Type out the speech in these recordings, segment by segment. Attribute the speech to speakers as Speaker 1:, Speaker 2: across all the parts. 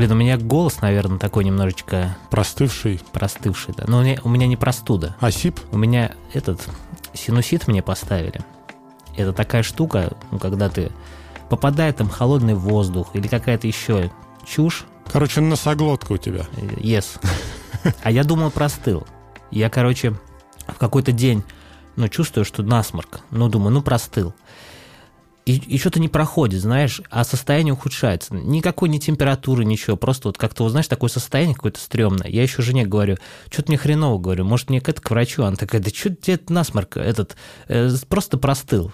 Speaker 1: Блин, у меня голос, наверное, такой немножечко
Speaker 2: Простывший.
Speaker 1: простывший, да. Но у меня, у меня не простуда.
Speaker 2: Осип?
Speaker 1: У меня этот синусит мне поставили. Это такая штука, ну, когда ты попадает там холодный воздух или какая-то еще чушь.
Speaker 2: Короче, носоглотка у тебя.
Speaker 1: Yes. А я думал, простыл. Я, короче, в какой-то день, ну, чувствую, что насморк. Ну, думаю, ну, простыл. И, и что-то не проходит, знаешь, а состояние ухудшается. Никакой ни температуры, ничего. Просто вот как-то, вот, знаешь, такое состояние какое-то стрёмное. Я еще жене говорю, что-то мне хреново, говорю, может, мне к, это, к врачу? Она такая, да что тебе это насморк этот, э, просто простыл.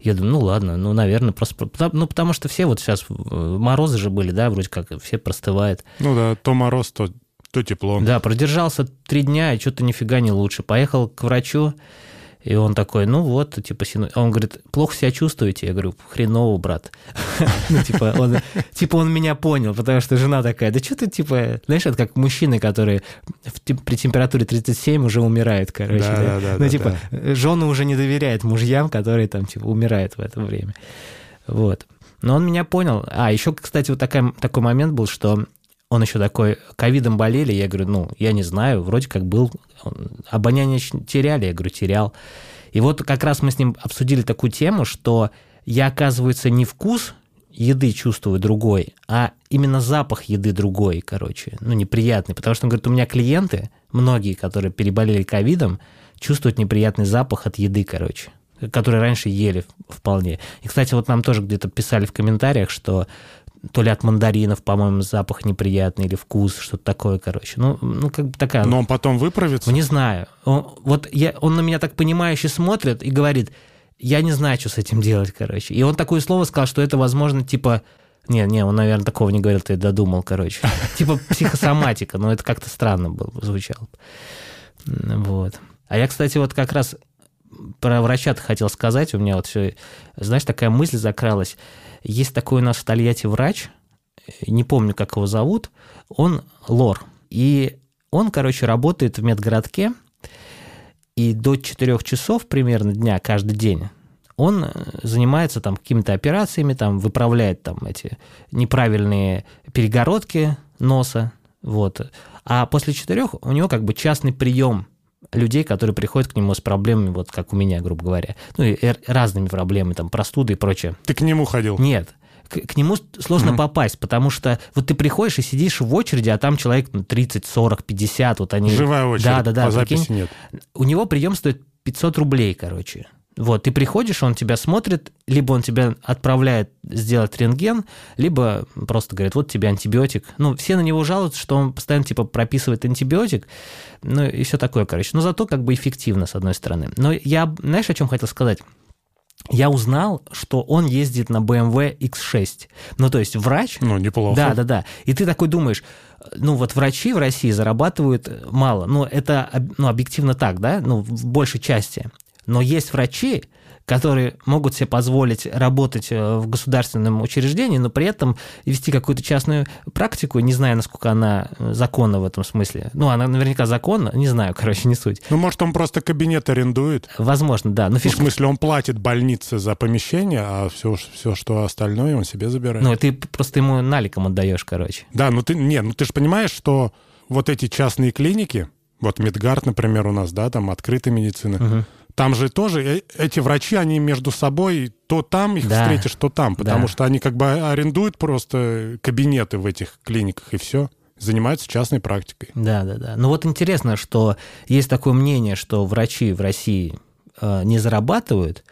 Speaker 1: Я думаю, ну ладно, ну, наверное, просто... Ну, потому что все вот сейчас, э, морозы же были, да, вроде как, все простывают.
Speaker 2: Ну да, то мороз, то, то тепло.
Speaker 1: Да, продержался три дня, и что-то нифига не лучше. Поехал к врачу, и он такой, ну вот, типа, сину... а он говорит, плохо себя чувствуете? Я говорю, хреново, брат. Ну, типа, он, типа, он меня понял, потому что жена такая, да что ты, типа, знаешь, это как мужчины, которые при температуре 37 уже умирают, короче.
Speaker 2: Да, да, да,
Speaker 1: Ну, типа, жены уже не доверяют мужьям, которые там, типа, умирают в это время. Вот. Но он меня понял. А, еще, кстати, вот такая, такой момент был, что он еще такой, ковидом болели, я говорю, ну, я не знаю, вроде как был, Он- обоняние теряли, я говорю, терял. И вот как раз мы с ним обсудили такую тему, что я, оказывается, не вкус еды чувствую другой, а именно запах еды другой, короче, ну, неприятный. Потому что он говорит, у меня клиенты, многие, которые переболели ковидом, чувствуют неприятный запах от еды, короче которые раньше ели вполне. И, кстати, вот нам тоже где-то писали в комментариях, что то ли от мандаринов, по-моему, запах неприятный или вкус, что-то такое, короче. Ну, ну как бы такая...
Speaker 2: Но он потом выправится.
Speaker 1: Ну, не знаю. Он, вот я, он на меня так понимающе смотрит и говорит, я не знаю, что с этим делать, короче. И он такое слово сказал, что это, возможно, типа... Не, не, он, наверное, такого не говорил, ты додумал, короче. Типа психосоматика, но это как-то странно было, звучало. Вот. А я, кстати, вот как раз про врача хотел сказать. У меня вот все, знаешь, такая мысль закралась. Есть такой у нас в Тольятти врач, не помню, как его зовут, он лор. И он, короче, работает в медгородке, и до 4 часов примерно дня каждый день он э, занимается там какими-то операциями, там выправляет там эти неправильные перегородки носа, вот. А после четырех у него как бы частный прием людей, которые приходят к нему с проблемами, вот как у меня, грубо говоря. Ну и разными проблемами, там простуды и прочее.
Speaker 2: Ты к нему ходил?
Speaker 1: Нет. К, к нему сложно
Speaker 2: Мгм.
Speaker 1: попасть, потому что вот ты приходишь и сидишь в очереди, а там человек ну, 30, 40, 50, вот они...
Speaker 2: Живая очередь.
Speaker 1: Да, да, да,
Speaker 2: По записи нет.
Speaker 1: У него прием стоит 500 рублей, короче. Вот, ты приходишь, он тебя смотрит, либо он тебя отправляет сделать рентген, либо просто говорит, вот тебе антибиотик. Ну, все на него жалуются, что он постоянно, типа, прописывает антибиотик, ну, и все такое, короче. Но зато как бы эффективно, с одной стороны. Но я, знаешь, о чем хотел сказать? Я узнал, что он ездит на BMW X6. Ну, то есть врач,
Speaker 2: Ну, неплохо.
Speaker 1: да, да, да. И ты такой думаешь, ну вот врачи в России зарабатывают мало. Ну, это ну, объективно так, да, ну, в большей части. Но есть врачи, которые могут себе позволить работать э, в государственном учреждении, но при этом вести какую-то частную практику, не знаю, насколько она э, законна в этом смысле. Ну, она наверняка законна, не знаю, короче, не суть.
Speaker 2: Ну, может, он просто кабинет арендует.
Speaker 1: Возможно, да. Но
Speaker 2: Ну, в
Speaker 1: фишка
Speaker 2: смысле, он платит больнице за помещение, а все, все, что остальное он себе забирает.
Speaker 1: Ну, ты просто ему наликом отдаешь, короче.
Speaker 2: Да, ну ты, не, ну ты же понимаешь, что вот эти частные клиники, вот Медгард, например, у нас, да, там открытая медицина,
Speaker 1: Мгм.
Speaker 2: Там же тоже э- эти врачи, они между собой то там их
Speaker 1: Да.
Speaker 2: встретишь, то там, потому
Speaker 1: Да.
Speaker 2: что они как бы арендуют просто кабинеты в этих клиниках и все, занимаются частной практикой.
Speaker 1: Да, да, да. Ну вот интересно, что есть такое мнение, что врачи в России э, не зарабатывают,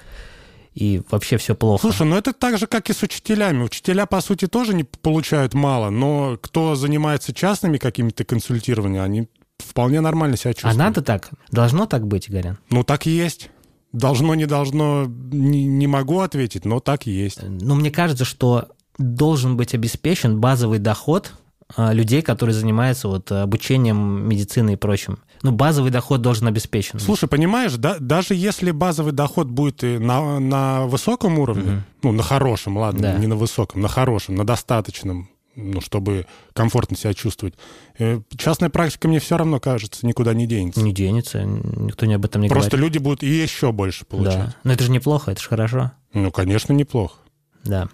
Speaker 1: и вообще все плохо.
Speaker 2: Слушай, ну это так же, как и с учителями. Учителя, по сути, тоже не получают мало, но кто занимается частными какими-то консультированиями, они вполне нормально себя
Speaker 1: а
Speaker 2: чувствуют.
Speaker 1: надо так? Должно так быть, Игорян?
Speaker 2: Ну, так и есть. Должно, не должно, не, не могу ответить, но так и есть.
Speaker 1: Ну, мне кажется, что должен быть обеспечен базовый доход э, людей, которые занимаются вот обучением медицины и прочим. Ну, базовый доход должен обеспечен.
Speaker 2: Слушай, понимаешь, да, даже если базовый доход будет и на, на высоком уровне,
Speaker 1: Мгм.
Speaker 2: ну, на хорошем, ладно,
Speaker 1: Да.
Speaker 2: не на высоком, на хорошем, на достаточном, ну, чтобы комфортно себя чувствовать, э, частная практика, мне все равно кажется, никуда не денется.
Speaker 1: Не денется, никто не об этом не
Speaker 2: Просто
Speaker 1: говорит.
Speaker 2: люди будут и еще больше получать.
Speaker 1: Да. Но это же неплохо, это же хорошо.
Speaker 2: Ну, конечно, неплохо.
Speaker 1: Да.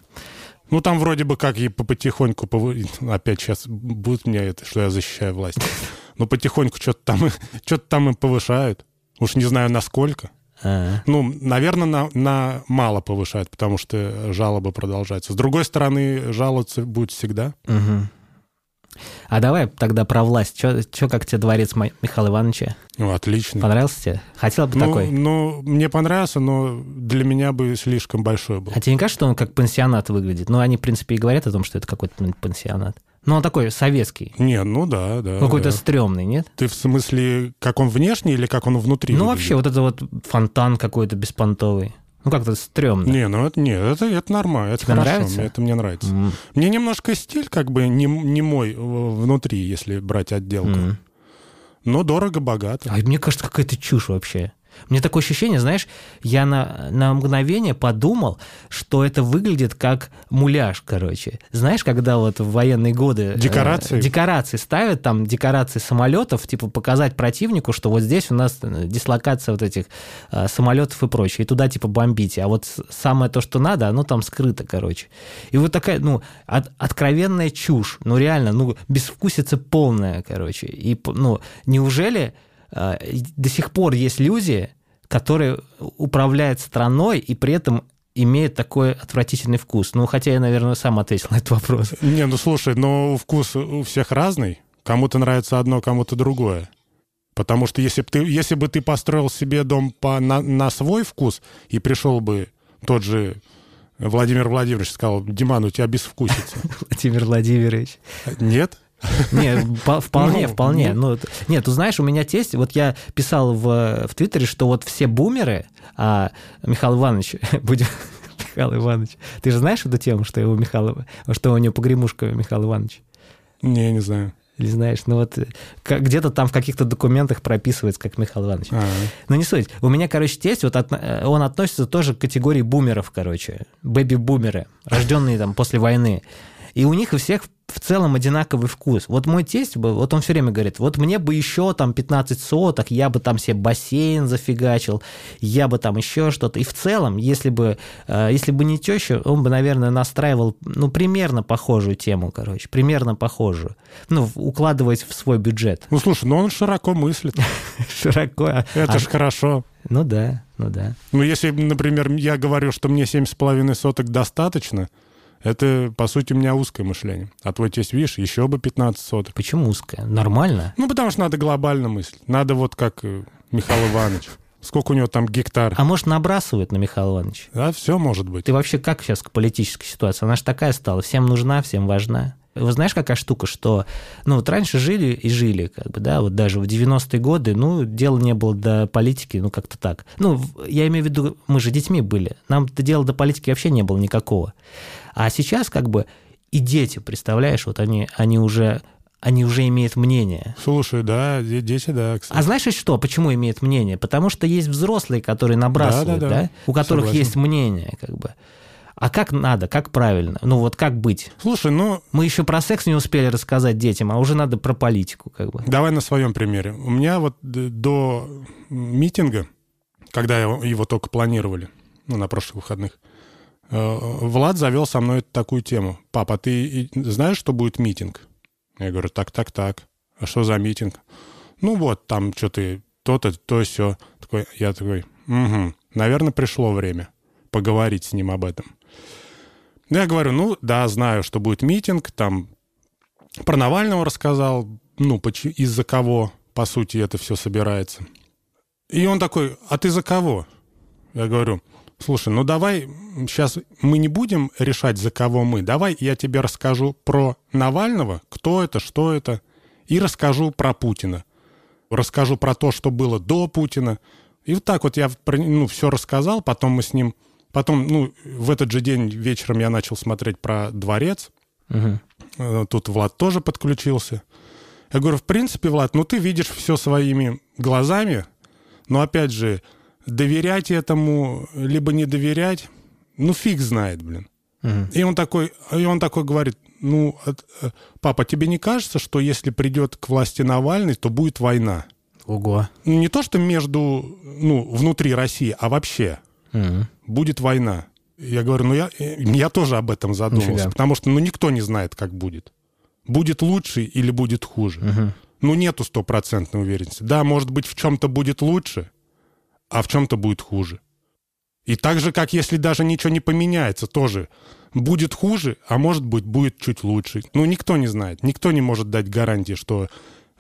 Speaker 2: Ну, там вроде бы как и по- потихоньку... Опять сейчас будет мне это, что я защищаю власть. Но потихоньку что-то там, что-то там и повышают. Уж не знаю, насколько.
Speaker 1: А,
Speaker 2: Ну, наверное, на, на мало повышают, потому что жалобы продолжаются. С другой стороны, жаловаться будет всегда.
Speaker 1: мгм. А давай тогда про власть. Че как тебе дворец Михаила Ивановича?
Speaker 2: Ну, отлично.
Speaker 1: Понравился тебе? Хотел бы
Speaker 2: Ну,
Speaker 1: такой?
Speaker 2: ну, мне понравился, но для меня бы слишком большой был.
Speaker 1: А тебе не кажется, что он как пансионат выглядит? Ну, они, в принципе, и говорят о том, что это какой-то ну, пансионат. Ну, он такой советский.
Speaker 2: Не, ну да, да.
Speaker 1: Какой-то
Speaker 2: да.
Speaker 1: стрёмный, нет?
Speaker 2: Ты в смысле, как он внешне или как он внутри?
Speaker 1: Ну,
Speaker 2: выглядит?
Speaker 1: вообще, вот это вот фонтан какой-то беспонтовый. Ну, как-то стрёмно.
Speaker 2: Не, ну это, не, это, это нормально, это
Speaker 1: Тебе
Speaker 2: хорошо,
Speaker 1: нравится?
Speaker 2: мне- это мне нравится.
Speaker 1: М,
Speaker 2: Мне немножко стиль как бы не, не мой э, внутри, если брать отделку.
Speaker 1: м.
Speaker 2: Но дорого-богато.
Speaker 1: А мне кажется, какая-то чушь вообще. Мне такое ощущение, знаешь, я на, на мгновение подумал, что это выглядит как муляж, короче. Знаешь, когда вот в военные годы... э,
Speaker 2: Декорации?
Speaker 1: декорации ставят, там декорации самолетов, типа показать противнику, что вот здесь у нас э, дислокация вот этих э, самолетов и прочее, и туда типа бомбите. А вот самое то, что надо, оно там скрыто, короче. И вот такая, ну, от- откровенная чушь. Ну, реально, ну, безвкусица полная, короче. И, ну, неужели э, до сих пор есть люди, которые управляют страной и при этом имеют такой отвратительный вкус. Ну, хотя я, наверное, сам ответил на этот вопрос.
Speaker 2: Не, ну слушай, но вкус у всех разный. Кому-то нравится одно, кому-то другое. Потому что если бы ты, если бы ты построил себе дом по, на, на свой вкус и пришел бы тот же Владимир Владимирович сказал, Диман, у тебя безвкусица.
Speaker 1: Владимир Владимирович.
Speaker 2: Нет?
Speaker 1: Нет, по- вполне,
Speaker 2: Ну,
Speaker 1: вполне. Ну, т- нет, ты знаешь, у меня тесть, вот я писал в, в Твиттере, что вот все бумеры, а Михаил Иванович, будем... Михаил Иванович, ты же знаешь эту тему, что его Михаил, что у него погремушка Михаил Иванович?
Speaker 2: Не, не знаю.
Speaker 1: Или знаешь, ну вот где-то там в каких-то документах прописывается, как Михаил Иванович.
Speaker 2: А,
Speaker 1: Ну, не суть. У меня, короче, тесть, вот отно- э, он относится тоже к категории бумеров, короче. Бэби-бумеры, рожденные там после войны. И у них у всех в целом одинаковый вкус. Вот мой тесть, бы, вот он все время говорит, вот мне бы еще там 15 соток, я бы там себе бассейн зафигачил, я бы там еще что-то. И в целом, если бы, э, если бы не теща, он бы, наверное, настраивал, ну, примерно похожую тему, короче, примерно похожую. Ну, укладываясь в свой бюджет.
Speaker 2: Ну, слушай, ну он широко мыслит.
Speaker 1: Широко. а-
Speaker 2: Это
Speaker 1: а-
Speaker 2: ж хорошо.
Speaker 1: Ну да, ну да.
Speaker 2: Ну, если, например, я говорю, что мне 7,5 соток достаточно, это, по сути, у меня узкое мышление. А твой тесть, видишь, еще бы 15 соток.
Speaker 1: Почему узкая? Нормально?
Speaker 2: Ну, потому что надо глобально мыслить. Надо вот как э, Михаил Иванович. Сколько у него там гектар?
Speaker 1: А может, набрасывают на Михаила Ивановича?
Speaker 2: Да, все может быть.
Speaker 1: Ты вообще как сейчас к политической ситуации? Она же такая стала, всем нужна, всем важна. Вы знаешь, какая штука, что, ну, вот раньше жили и жили, как бы, да, вот даже в 90-е годы, ну, дела не было до политики, ну, как-то так. Ну, я имею в виду, мы же детьми были, нам до дела до политики вообще не было никакого. А сейчас, как бы, и дети, представляешь, вот они, они уже, они уже имеют мнение.
Speaker 2: Слушай, да, де- дети, да, кстати.
Speaker 1: А знаешь что? Почему имеет мнение? Потому что есть взрослые, которые набрасывают, да,
Speaker 2: Да-да-да.
Speaker 1: у которых
Speaker 2: Согласен.
Speaker 1: есть мнение, как бы. А как надо, как правильно? Ну вот как быть?
Speaker 2: Слушай, ну,
Speaker 1: Мы еще про секс не успели рассказать детям, а уже надо про политику, как бы.
Speaker 2: давай на своем примере. У меня вот д- до митинга, когда его только планировали, ну, на прошлых выходных, э, Влад завел со мной такую тему. Папа, ты знаешь, что будет митинг? Я говорю, так, так, так. А что за митинг? Ну вот, там что-то то-то, то все. Такой, я такой, угу, наверное, пришло время поговорить с ним об этом. Ну, Я говорю, ну да, знаю, что будет митинг, там про Навального рассказал, ну, из-за кого, по сути, это все собирается. И он такой, а ты за кого? Я говорю, слушай, ну давай сейчас мы не будем решать, за кого мы. Давай я тебе расскажу про Навального, кто это, что это, и расскажу про Путина. Расскажу про то, что было до Путина. И вот так вот я ну, все рассказал, потом мы с ним... Потом, ну, в этот же день вечером я начал смотреть про дворец. Э, Тут Влад тоже подключился. Я говорю, в принципе, Влад, ну ты видишь все своими глазами, но опять же, доверять этому, либо не доверять, ну фиг знает, блин.
Speaker 1: Мгм.
Speaker 2: И он такой, и он такой говорит, ну, э, папа, тебе не кажется, что если придет к власти Навальный, то будет война?
Speaker 1: Ого.
Speaker 2: Ну, Не то, что между, ну, внутри России, а вообще
Speaker 1: Мгм.
Speaker 2: будет война. Я говорю, ну я, э, я тоже об этом задумался,
Speaker 1: Нифига.
Speaker 2: потому что ну никто не знает, как будет. Будет лучше или будет хуже.
Speaker 1: Мгм.
Speaker 2: Ну нету стопроцентной уверенности. Да, может быть, в чем-то будет лучше, а в чем-то будет хуже. И так же, как если даже ничего не поменяется, тоже будет хуже, а может быть, будет чуть лучше. Ну, никто не знает. Никто не может дать гарантии, что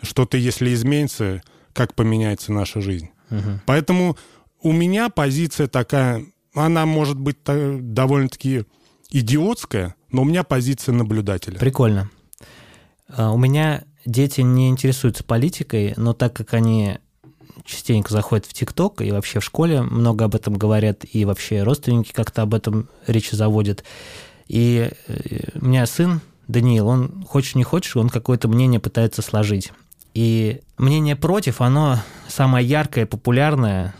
Speaker 2: что-то, если изменится, как поменяется наша жизнь.
Speaker 1: Мгм.
Speaker 2: Поэтому у меня позиция такая, она может быть та- довольно-таки идиотская, но у меня позиция наблюдателя.
Speaker 1: Прикольно. А, У меня дети не интересуются политикой, но так как они частенько заходят в ТикТок и вообще в школе много об этом говорят, и вообще родственники как-то об этом речи заводят. И э, у меня сын Даниил, он хочешь не хочешь, он какое-то мнение пытается сложить. И мнение против, оно самое яркое, популярное,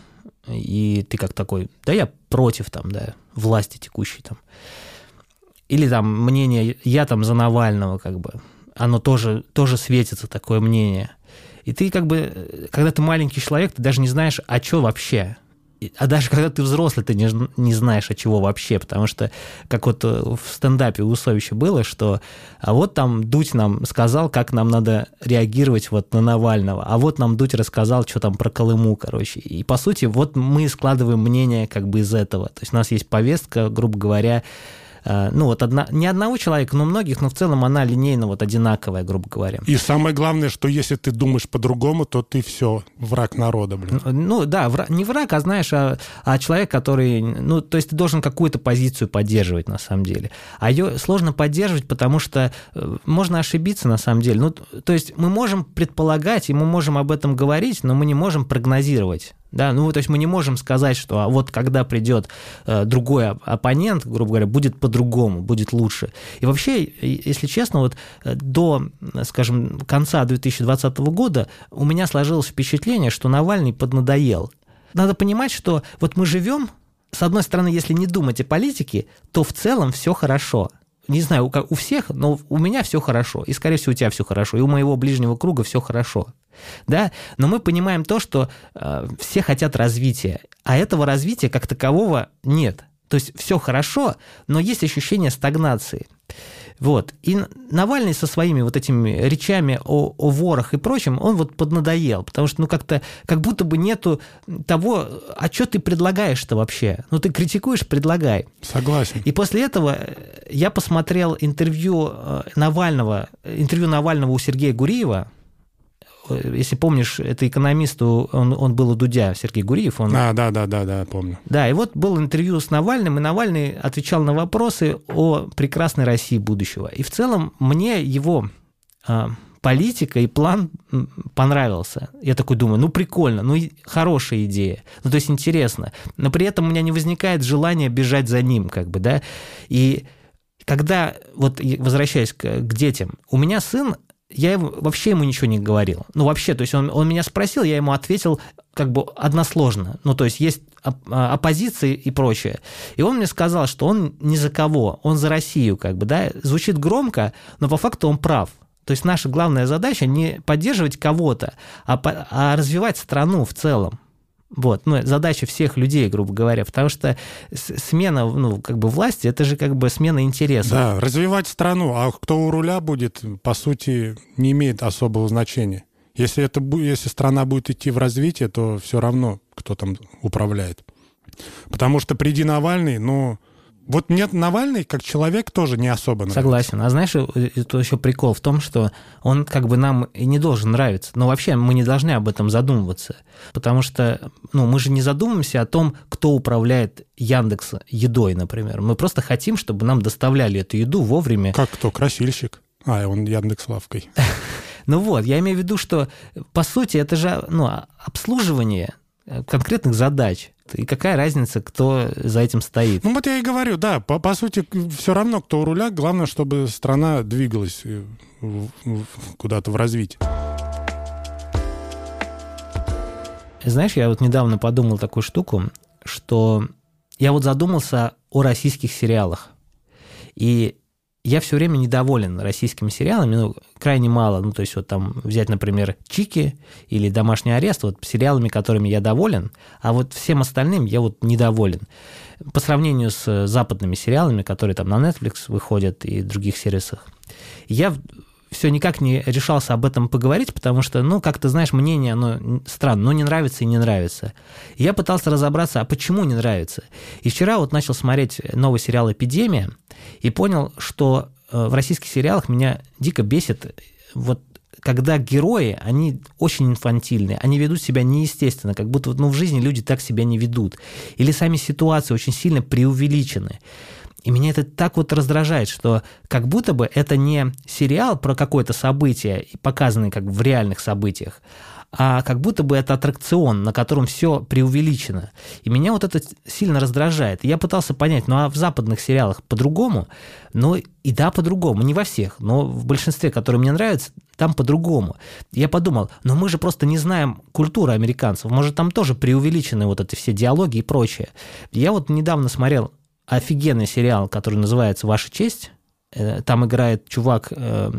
Speaker 1: и ты как такой, да я против там, да, власти текущей там. Или там мнение, я там за Навального, как бы, оно тоже, тоже светится, такое мнение. И ты как бы, когда ты маленький человек, ты даже не знаешь, а что вообще. А даже когда ты взрослый, ты не, не знаешь, а чего вообще, потому что, как вот э, в стендапе у Усовича было, что а вот там Дудь нам сказал, как нам надо реагировать вот на Навального, а вот нам Дудь рассказал, что там про Колыму, короче. И, по сути, вот мы складываем мнение как бы из этого. То есть у нас есть повестка, грубо говоря, ну вот одна, не одного человека, но многих, но в целом она линейно вот одинаковая, грубо говоря.
Speaker 2: И самое главное, что если ты думаешь по-другому, то ты все, враг народа, блин.
Speaker 1: Ну да, вра- не враг, а знаешь, а, а человек, который, ну, то есть ты должен какую-то позицию поддерживать на самом деле. А ее сложно поддерживать, потому что э, можно ошибиться на самом деле. Ну, то есть мы можем предполагать, и мы можем об этом говорить, но мы не можем прогнозировать. Да, ну, то есть мы не можем сказать, что а вот когда придет э, другой оп- оппонент, грубо говоря, будет по-другому, будет лучше. И вообще, если честно, вот э, до, скажем, конца 2020 года у меня сложилось впечатление, что Навальный поднадоел. Надо понимать, что вот мы живем, с одной стороны, если не думать о политике, то в целом все хорошо. Не знаю, у, у всех, но у меня все хорошо. И, скорее всего, у тебя все хорошо. И у моего ближнего круга все хорошо. Да? Но мы понимаем то, что э, все хотят развития. А этого развития как такового нет. То есть все хорошо, но есть ощущение стагнации. Вот. И Навальный со своими вот этими речами о, о ворах и прочем, он вот поднадоел, потому что, ну, как-то, как будто бы нету того, а что ты предлагаешь-то вообще? Ну, ты критикуешь, предлагай.
Speaker 2: Согласен.
Speaker 1: И после этого э, я посмотрел интервью э, Навального, интервью Навального у Сергея Гуриева. Э, Если помнишь, это экономист, он, он был у Дудя, Сергей Гуриев, он
Speaker 2: А, да, да, да, да, помню.
Speaker 1: да, и вот было интервью с Навальным, и Навальный отвечал на вопросы о прекрасной России будущего. И в целом мне его а, политика и план понравился. Я такой думаю, ну прикольно, ну хорошая идея, ну то есть интересно. Но при этом у меня не возникает желания бежать за ним, как бы, да. И когда, вот возвращаясь к, к детям, у меня сын, я ему, вообще ему ничего не говорил. Ну, вообще, то есть он, он меня спросил, я ему ответил как бы односложно. Ну, то есть есть а, оппозиция и прочее. И он мне сказал, что он ни за кого, он за Россию, как бы, да. Звучит громко, но по факту он прав. То есть наша главная задача не поддерживать кого-то, а, а развивать страну в целом. Вот, ну, задача всех людей, грубо говоря, потому что смена, ну, как бы власти, это же как бы смена интересов.
Speaker 2: Да, развивать страну, а кто у руля будет, по сути, не имеет особого значения. Если, это, если страна будет идти в развитие, то все равно, кто там управляет. Потому что приди Навальный, ну, вот нет, Навальный как человек тоже не особо нравится.
Speaker 1: Согласен. А знаешь, это еще прикол в том, что он как бы нам и не должен нравиться. Но вообще мы не должны об этом задумываться. Потому что ну, мы же не задумываемся о том, кто управляет Яндекс едой, например. Мы просто хотим, чтобы нам доставляли эту еду вовремя.
Speaker 2: Как кто? Красильщик. А, он Яндекс Лавкой.
Speaker 1: Ну вот, я имею в виду, что по сути это же ну, обслуживание э, конкретных задач. И какая разница, кто за этим стоит?
Speaker 2: Ну вот я и говорю, да, по, по сути, все равно, кто у руля, главное, чтобы страна двигалась э, куда-то в развитие.
Speaker 1: Знаешь, я вот недавно подумал такую штуку, что я вот задумался о российских сериалах. И я все время недоволен российскими сериалами, ну, крайне мало. Ну, то есть вот там взять, например, Чики или Домашний арест, вот сериалами, которыми я доволен, а вот всем остальным я вот недоволен. По сравнению с западными сериалами, которые там на Netflix выходят и других сервисах, я все никак не решался об этом поговорить, потому что, ну, как ты знаешь, мнение, оно странно, но не нравится и не нравится. я пытался разобраться, а почему не нравится. И вчера вот начал смотреть новый сериал «Эпидемия» и понял, что э, в российских сериалах меня дико бесит вот когда герои, они очень инфантильные, они ведут себя неестественно, как будто ну, в жизни люди так себя не ведут. Или сами ситуации очень сильно преувеличены. И меня это так вот раздражает, что как будто бы это не сериал про какое-то событие, показанный как в реальных событиях, а как будто бы это аттракцион, на котором все преувеличено. И меня вот это сильно раздражает. Я пытался понять, ну а в западных сериалах по-другому? Ну и да, по-другому. Не во всех, но в большинстве, которые мне нравятся, там по-другому. Я подумал, но мы же просто не знаем культуры американцев. Может, там тоже преувеличены вот эти все диалоги и прочее. Я вот недавно смотрел офигенный сериал, который называется «Ваша честь». Э, там играет чувак, э,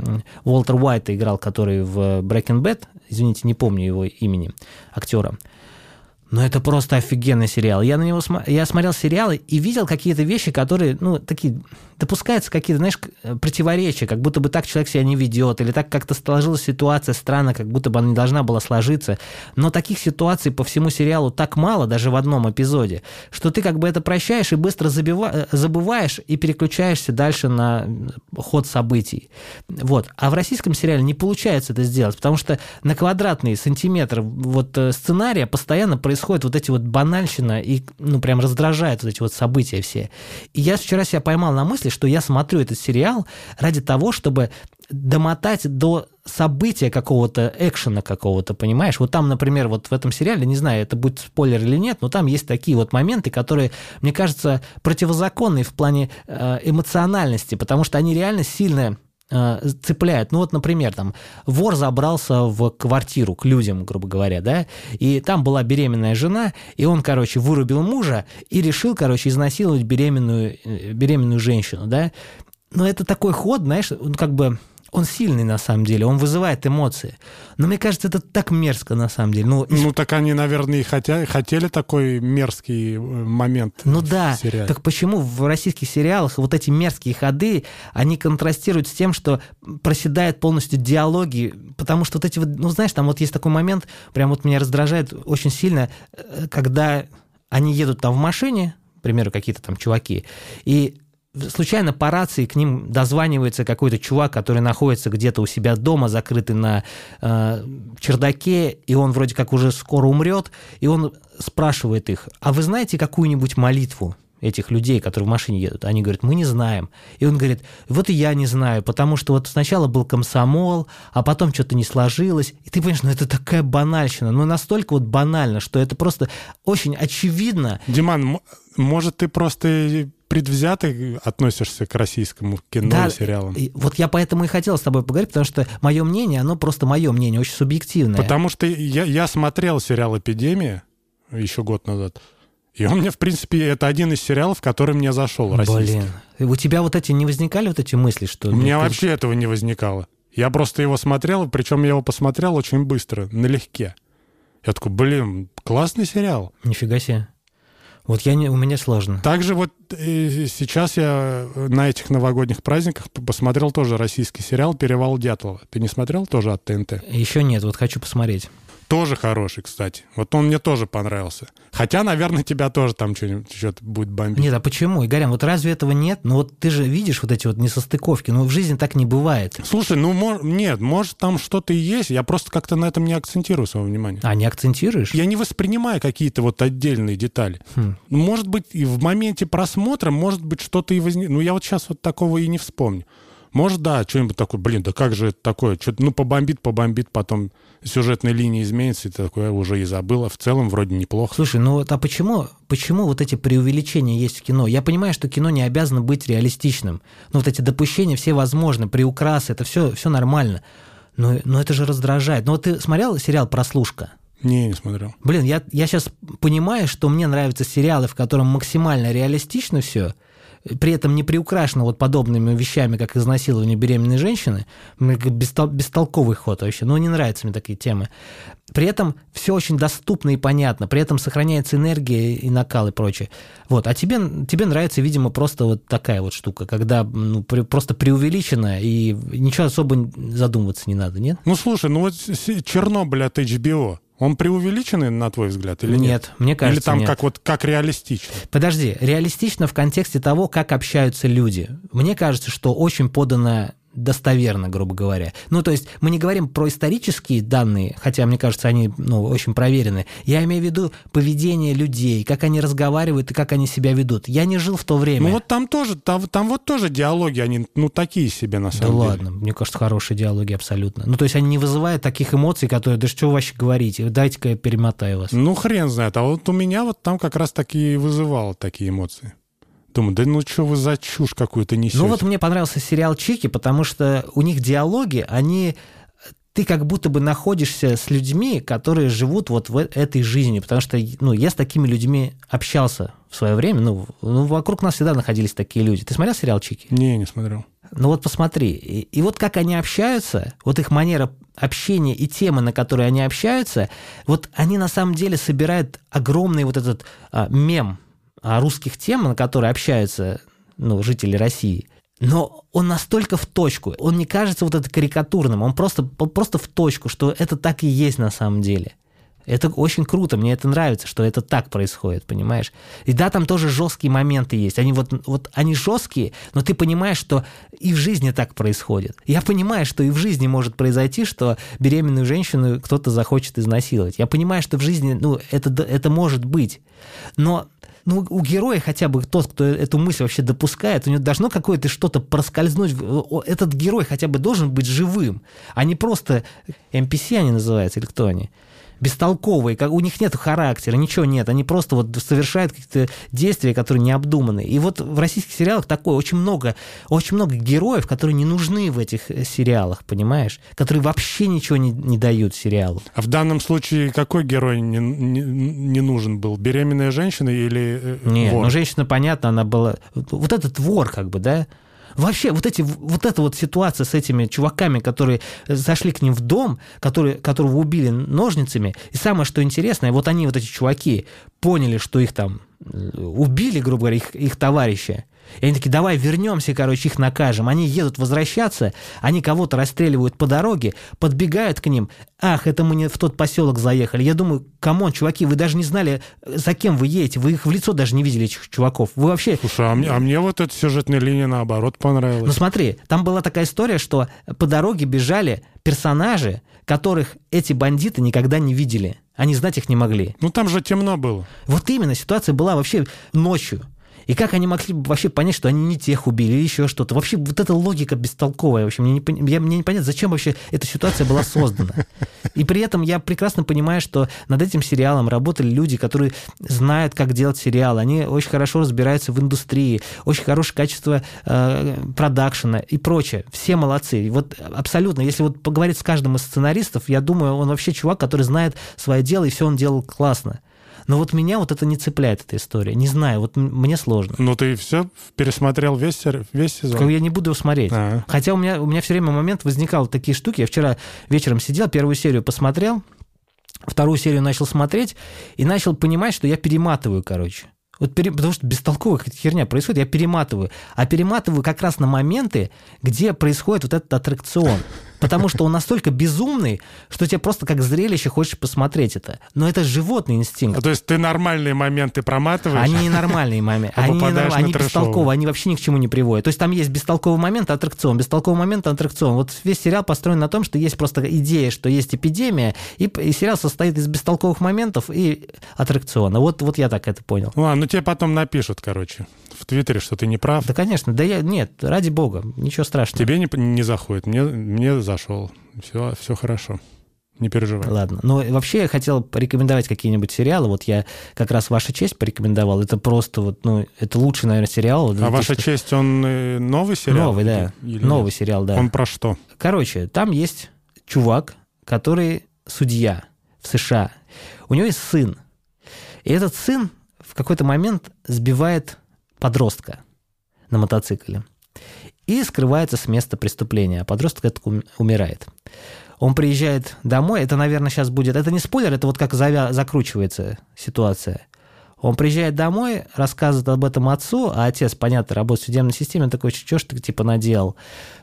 Speaker 1: Уолтер Уайт играл, который в Breaking Bad, извините, не помню его имени, актера. Но это просто офигенный сериал. Я на него я смотрел сериалы и видел какие-то вещи, которые, ну, такие, допускаются какие-то, знаешь, противоречия, как будто бы так человек себя не ведет, или так как-то сложилась ситуация странно, как будто бы она не должна была сложиться. Но таких ситуаций по всему сериалу так мало, даже в одном эпизоде, что ты как бы это прощаешь и быстро забива... Э, забываешь и переключаешься дальше на ход событий. Вот. А в российском сериале не получается это сделать, потому что на квадратный сантиметр вот э, сценария постоянно происходит происходит вот эти вот банальщина и, ну, прям раздражает вот эти вот события все. И я вчера себя поймал на мысли, что я смотрю этот сериал ради того, чтобы домотать до события какого-то, экшена какого-то, понимаешь? Вот там, например, вот в этом сериале, не знаю, это будет спойлер или нет, но там есть такие вот моменты, которые, мне кажется, противозаконные в плане э, эмоциональности, потому что они реально сильно Э, цепляют. Ну вот, например, там вор забрался в квартиру к людям, грубо говоря, да, и там была беременная жена, и он, короче, вырубил мужа и решил, короче, изнасиловать беременную, э, беременную женщину, да. Но это такой ход, знаешь, ну как бы он сильный на самом деле, он вызывает эмоции. Но мне кажется, это так мерзко на самом деле.
Speaker 2: Ну, ну так они, наверное, и хотя, хотели такой мерзкий э, момент.
Speaker 1: Ну да, сериале. так почему в российских сериалах вот эти мерзкие ходы, они контрастируют с тем, что проседает полностью диалоги, потому что вот эти вот, ну знаешь, там вот есть такой момент, прям вот меня раздражает очень сильно, э, когда они едут там в машине, к примеру, какие-то там чуваки, и случайно по рации к ним дозванивается какой-то чувак, который находится где-то у себя дома, закрытый на э, чердаке, и он вроде как уже скоро умрет, и он спрашивает их, а вы знаете какую-нибудь молитву? Этих людей, которые в машине едут, они говорят, мы не знаем. И он говорит, вот и я не знаю, потому что вот сначала был комсомол, а потом что-то не сложилось. И ты понимаешь, ну это такая банальщина, ну настолько вот банально, что это просто очень очевидно.
Speaker 2: Диман, может, ты просто предвзято относишься к российскому кино да, и сериалам.
Speaker 1: Вот я поэтому и хотел с тобой поговорить, потому что мое мнение, оно просто мое мнение, очень субъективное.
Speaker 2: Потому что я, я смотрел сериал «Эпидемия» еще год назад. И он мне, в принципе, это один из сериалов, который мне зашел,
Speaker 1: российский. Блин, у тебя вот эти не возникали вот эти мысли, что...
Speaker 2: У меня ты... вообще этого не возникало. Я просто его смотрел, причем я его посмотрел очень быстро, налегке. Я такой, блин, классный сериал.
Speaker 1: Нифига себе. Вот я не, у меня сложно.
Speaker 2: Также вот э, сейчас я на этих новогодних праздниках посмотрел тоже российский сериал «Перевал Дятлова». Ты не смотрел тоже от ТНТ?
Speaker 1: Еще нет, вот хочу посмотреть.
Speaker 2: Тоже хороший, кстати. Вот он мне тоже понравился. Хотя, наверное, тебя тоже там что-нибудь что-то будет бомбить.
Speaker 1: Нет, а почему? Игорян, вот разве этого нет? Ну вот ты же видишь вот эти вот несостыковки. Ну в жизни так не бывает.
Speaker 2: Слушай, ну мож... нет, может там что-то и есть. Я просто как-то на этом не акцентирую свое внимание.
Speaker 1: А, не акцентируешь?
Speaker 2: Я не воспринимаю какие-то вот отдельные детали. Хм. Может быть, и в моменте просмотра, может быть, что-то и возникнет. Ну я вот сейчас вот такого и не вспомню. Может, да, что-нибудь такое, блин, да как же это такое? Что-то, ну, побомбит, побомбит, потом сюжетная линия изменится, и ты такое уже и забыла. В целом вроде неплохо.
Speaker 1: Слушай, ну вот а почему, почему вот эти преувеличения есть в кино? Я понимаю, что кино не обязано быть реалистичным. Но вот эти допущения все возможны, приукрасы, это все, все нормально. Но, но это же раздражает. Но вот ты смотрел сериал «Прослушка»?
Speaker 2: Не, не смотрел.
Speaker 1: Блин, я, я сейчас понимаю, что мне нравятся сериалы, в котором максимально реалистично все, при этом не приукрашено вот подобными вещами, как изнасилование беременной женщины, бестол, бестолковый ход вообще, ну, не нравятся мне такие темы. При этом все очень доступно и понятно, при этом сохраняется энергия и накал и прочее. Вот. А тебе, тебе нравится, видимо, просто вот такая вот штука, когда ну, при, просто преувеличено и ничего особо задумываться не надо, нет?
Speaker 2: Ну, слушай, ну вот Чернобыль от HBO, он преувеличенный, на твой взгляд, или нет?
Speaker 1: Нет, мне кажется,
Speaker 2: Или там
Speaker 1: нет.
Speaker 2: как вот как реалистично?
Speaker 1: Подожди, реалистично в контексте того, как общаются люди. Мне кажется, что очень подано достоверно, грубо говоря. Ну, то есть мы не говорим про исторические данные, хотя, мне кажется, они ну, очень проверены. Я имею в виду поведение людей, как они разговаривают и как они себя ведут. Я не жил в то время.
Speaker 2: Ну вот там тоже, там, там вот тоже диалоги, они ну такие себе на
Speaker 1: да
Speaker 2: самом деле.
Speaker 1: ладно, мне кажется, хорошие диалоги абсолютно. Ну, то есть они не вызывают таких эмоций, которые, да что вы вообще говорите, дайте-ка я перемотаю вас.
Speaker 2: Ну хрен знает, а вот у меня вот там как раз такие вызывало такие эмоции. Думаю, да ну что вы за чушь какую-то несете?
Speaker 1: Ну вот мне понравился сериал «Чики», потому что у них диалоги, они ты как будто бы находишься с людьми, которые живут вот в этой жизни, потому что ну, я с такими людьми общался в свое время, ну, ну вокруг нас всегда находились такие люди. Ты смотрел сериал «Чики»?
Speaker 2: Не, не смотрел.
Speaker 1: Ну вот посмотри, и, и вот как они общаются, вот их манера общения и темы, на которые они общаются, вот они на самом деле собирают огромный вот этот а, мем русских тем, на которые общаются ну, жители России. Но он настолько в точку, он не кажется вот это карикатурным, он просто, просто в точку, что это так и есть на самом деле. Это очень круто, мне это нравится, что это так происходит, понимаешь? И да, там тоже жесткие моменты есть. Они вот, вот они жесткие, но ты понимаешь, что и в жизни так происходит. Я понимаю, что и в жизни может произойти, что беременную женщину кто-то захочет изнасиловать. Я понимаю, что в жизни, ну, это, это может быть. Но ну, у героя хотя бы тот, кто эту мысль вообще допускает, у него должно какое-то что-то проскользнуть. Этот герой хотя бы должен быть живым, а не просто NPC они называются, или кто они? Бестолковые, как, у них нет характера, ничего нет, они просто вот совершают какие-то действия, которые необдуманные. И вот в российских сериалах такое очень много, очень много героев, которые не нужны в этих э, сериалах, понимаешь? Которые вообще ничего не, не дают сериалу.
Speaker 2: А в данном случае какой герой не, не, не нужен был? Беременная женщина или э,
Speaker 1: Нет,
Speaker 2: вор?
Speaker 1: ну женщина, понятно, она была... Вот этот вор, как бы, да? Вообще, вот, эти, вот эта вот ситуация с этими чуваками, которые зашли к ним в дом, которые, которого убили ножницами, и самое, что интересное, вот они, вот эти чуваки, поняли, что их там э, убили, грубо говоря, их, их товарища, и они такие, давай вернемся, короче, их накажем. Они едут возвращаться, они кого-то расстреливают по дороге, подбегают к ним. Ах, это мы не в тот поселок заехали. Я думаю, come on, чуваки, вы даже не знали, за кем вы едете. Вы их в лицо даже не видели, этих чуваков. Вы вообще...
Speaker 2: Слушай, а мне, а мне вот эта сюжетная линия наоборот понравилась.
Speaker 1: Ну смотри, там была такая история, что по дороге бежали персонажи, которых эти бандиты никогда не видели. Они знать их не могли.
Speaker 2: Ну там же темно было.
Speaker 1: Вот именно, ситуация была вообще ночью. И как они могли вообще понять, что они не тех убили или еще что-то? Вообще вот эта логика бестолковая. Вообще, мне не, я, мне не понятно, зачем вообще эта ситуация была создана. И при этом я прекрасно понимаю, что над этим сериалом работали люди, которые знают, как делать сериал. Они очень хорошо разбираются в индустрии, очень хорошее качество э, продакшена и прочее. Все молодцы. И вот абсолютно, если вот поговорить с каждым из сценаристов, я думаю, он вообще чувак, который знает свое дело, и все он делал классно. Но вот меня вот это не цепляет, эта история. Не знаю, вот мне сложно.
Speaker 2: Ну ты все пересмотрел весь, весь сезон?
Speaker 1: Как я не буду его смотреть. А-а. Хотя у меня, у меня все время момент возникал такие штуки. Я вчера вечером сидел, первую серию посмотрел, вторую серию начал смотреть и начал понимать, что я перематываю, короче. Вот пере... Потому что бестолковая херня происходит, я перематываю. А перематываю как раз на моменты, где происходит вот этот аттракцион потому что он настолько безумный, что тебе просто как зрелище хочешь посмотреть это. Но это животный инстинкт.
Speaker 2: А, то есть ты нормальные моменты проматываешь?
Speaker 1: Они не нормальные моменты.
Speaker 2: А
Speaker 1: они,
Speaker 2: не,
Speaker 1: они бестолковые, они вообще ни к чему не приводят. То есть там есть бестолковый момент, аттракцион, бестолковый момент, аттракцион. Вот весь сериал построен на том, что есть просто идея, что есть эпидемия, и, и сериал состоит из бестолковых моментов и аттракциона. Вот, вот я так это понял.
Speaker 2: Ладно, ну тебе потом напишут, короче, в Твиттере, что ты не прав.
Speaker 1: Да, конечно. Да я, нет, ради бога, ничего страшного.
Speaker 2: Тебе не, не заходит, мне, мне зашел. Все, все хорошо. Не переживай.
Speaker 1: Ладно. Но вообще я хотел порекомендовать какие-нибудь сериалы. Вот я как раз «Ваша честь» порекомендовал. Это просто вот, ну, это лучший, наверное, сериал.
Speaker 2: А «Ваша честь», он э, новый сериал?
Speaker 1: Новый, да. Или новый нет? сериал, да.
Speaker 2: Он про что?
Speaker 1: Короче, там есть чувак, который судья в США. У него есть сын. И этот сын в какой-то момент сбивает подростка. на мотоцикле. И скрывается с места преступления, а подросток этот умирает. Он приезжает домой, это, наверное, сейчас будет... Это не спойлер, это вот как завя... закручивается ситуация. Он приезжает домой, рассказывает об этом отцу, а отец, понятно, работает в судебной системе, он такой, что ж ты типа наделал?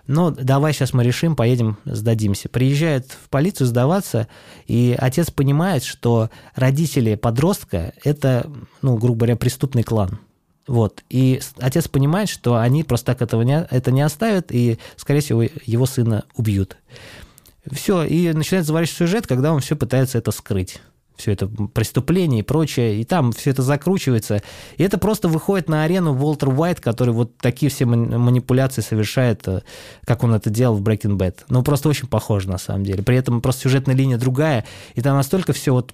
Speaker 1: Ну, давай сейчас мы решим, поедем, сдадимся. Приезжает в полицию сдаваться, и отец понимает, что родители подростка – это, ну, грубо говоря, преступный клан. Вот. И отец понимает, что они просто так этого не, это не оставят, и, скорее всего, его сына убьют. Все, и начинает заворачивать сюжет, когда он все пытается это скрыть все это преступление и прочее, и там все это закручивается. И это просто выходит на арену Уолтер Уайт, который вот такие все манипуляции совершает, э, как он это делал в Breaking Bad. Ну, просто очень похоже на самом деле. При этом просто сюжетная линия другая, и там настолько все вот